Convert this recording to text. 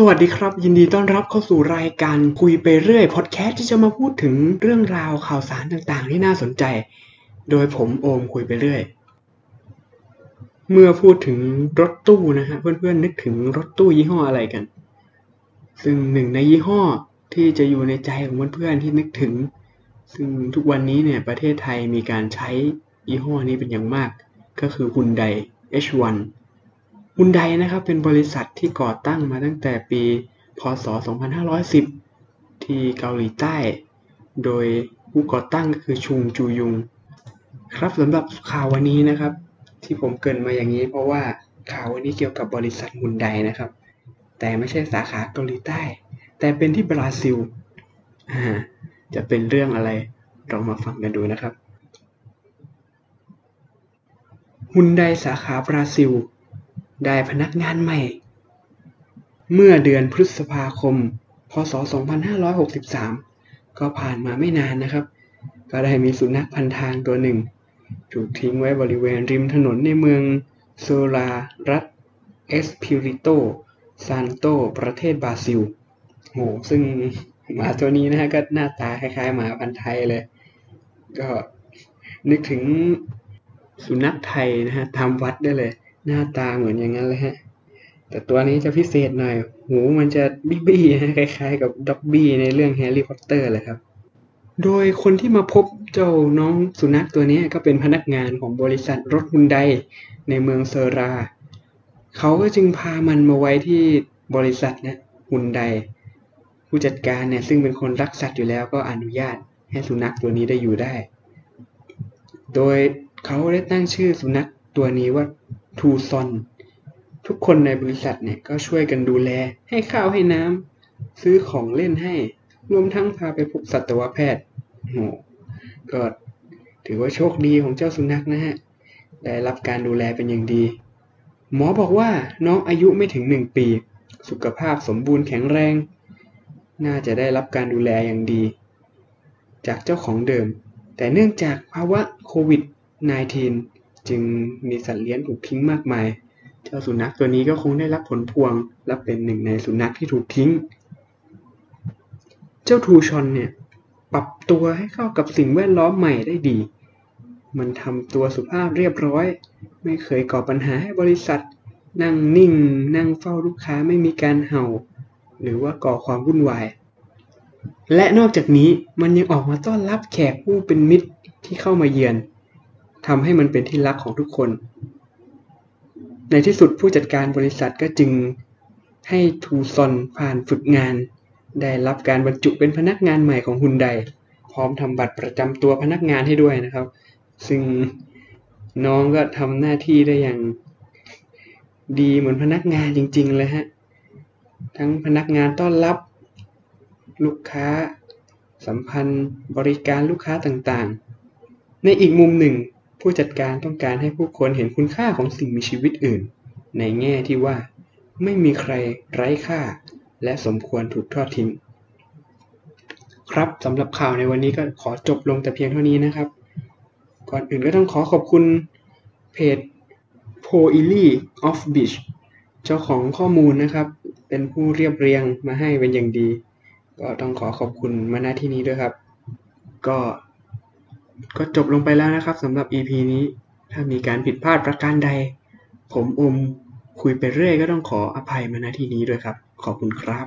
สวัสดีครับ ยินดีต้อนรับเข้าสู่รายการคุยไปเรื่อยพอดแคสต์ที่จะมาพูดถึงเรื่องราวข่าวสารต่างๆ ที่น่าสนใจ โดยผมโอมคุยไปเรื่อย เมื่อพูดถึงรถตู้นะฮะเพื่อนๆนึกถึงรถตู้ยี่ห้ออะไรกัน ซึ่งหนึ่งในยี่ห้อที่จะอยู่ในใจของเพื่อนๆที่นึกถึง ซึ่งทุกวันนี้เนี่ยประเทศไทยมีการใช้ยี่ห้อนี้เป็นอย่างมาก ก็คือ Hyundai H1 ฮุนไดนะครับเป็นบริษัทที่ก่อตั้งมาตั้งแต่ปี พศ 2510 ที่เกาหลีใต้ โดยผู้ก่อตั้งก็คือชุงจูยุง ครับสำหรับข่าววันนี้นะครับ ที่ผมเกินมาอย่างนี้ เพราะว่าข่าววันนี้เกี่ยวกับบริษัทฮุนไดนะครับ แต่ไม่ใช่สาขาเกาหลีใต้ แต่เป็นที่บราซิลอ่าจะเป็นเรื่องอะไรเรามาฟังกันดูนะครับฮุนไดสาขาบราซิล ได้พนักงานใหม่ เมื่อเดือนพฤษภาคม พศ 2563 ก็ผ่านมาไม่นานนะครับ ก็ได้มีสุนัขพันทางตัวหนึ่ง ถูกทิ้งไว้บริเวณริมถนนในเมืองโซลารัฐเอสพิริโตซานโต ประเทศบราซิลโหซึ่งหมาตัวนี้นะฮะก็หน้าตาคล้ายๆหมาพันธุ์ไทยเลย ก็นึกถึงสุนัขไทยนะฮะตามวัดได้เลย หน้าตาเหมือนอย่างนั้นเลยฮะ แต่ตัวนี้จะพิเศษหน่อย หูมันจะบี้บี้คล้ายๆ กับด็อบบี้ในเรื่องแฮร์รี่พอตเตอร์เลยครับ โดยคนที่มาพบเจ้าน้องสุนัขตัวนี้ก็เป็นพนักงานของบริษัทรถฮุนไดในเมืองเซอรา เขาก็จึงพามันมาไว้ที่บริษัทนะฮุนไดผู้จัดการเนี่ยซึ่งเป็นคนรักสัตว์อยู่แล้วก็อนุญาตให้สุนัขตัวนี้ได้อยู่ได้ โดยเขาได้ตั้งชื่อสุนัขตัวนี้ว่า ทูซอน ทุกคนในบริษัทเนี่ยก็ช่วยกันดูแล ให้ข้าวให้น้ำซื้อของเล่นให้ รวมทั้งพาไปพบสัตวแพทย์โหก็ถือว่าโชคดีของเจ้าสุนัขนะฮะ ได้รับการดูแลเป็นอย่างดี หมอบอกว่าน้องอายุไม่ถึงหนึ่งปี สุขภาพสมบูรณ์แข็งแรง น่าจะได้รับการดูแลอย่างดี จากเจ้าของเดิม แต่เนื่องจากภาวะโควิด -19 จึงมีสัตว์เลี้ยงถูกทิ้งมากมาย เจ้าสุนัขตัวนี้ก็คงได้รับผลพวง และเป็นหนึ่งในสุนัขที่ถูกทิ้ง เจ้าทูชอนเนี่ยปรับตัวให้เข้ากับสิ่งแวดล้อมใหม่ได้ดี มันทำตัวสุภาพเรียบร้อย ไม่เคยก่อปัญหาให้บริษัท นั่งนิ่ง นั่งเฝ้าลูกค้าไม่มีการเห่า หรือว่าก่อความวุ่นวาย และนอกจากนี้มันยังออกมาต้อนรับแขกผู้เป็นมิตรที่เข้ามาเยือน ทำให้มันเป็นที่รักของทุกคน ในที่สุดผู้จัดการบริษัทก็จึงให้ทูซอนผ่านฝึกงาน ได้รับการบรรจุเป็นพนักงานใหม่ของฮุนไดพร้อมทำบัตรประจำตัวพนักงานให้ด้วยนะครับ ซึ่งน้องก็ทำหน้าที่ได้อย่างดีเหมือนพนักงานจริง ๆ เลยฮะ ทั้งพนักงานต้อนรับ ลูกค้า สัมพันธ์บริการลูกค้าต่างๆ ในอีกมุมหนึ่ง ผู้จัดการต้องการให้ผู้คนเห็นคุณค่าของสิ่งมีชีวิตอื่น ในแง่ที่ว่า ไม่มีใครไร้ค่า และสมควรถูกทอดทิ้ง ครับสำหรับข่าวในวันนี้ก็ขอจบลงแต่เพียงเท่านี้นะครับ ก่อนอื่นก็ต้องขอขอบคุณเพจ p o i l y of Beach เจ้าของข้อมูลนะครับ เป็นผู้เรียบเรียงมาให้เป็นอย่างดี ก็ต้องขอขอบคุณมาณที่นี้ด้วยครับ ก็ ก็จบลงไปแล้วนะครับสำหรับ EP นี้ ถ้ามีการผิดพลาดประการใด ผมอมคุยไปเรื่อยก็ต้องขออภัยมาณที่นี้ด้วยครับ ขอบคุณครับ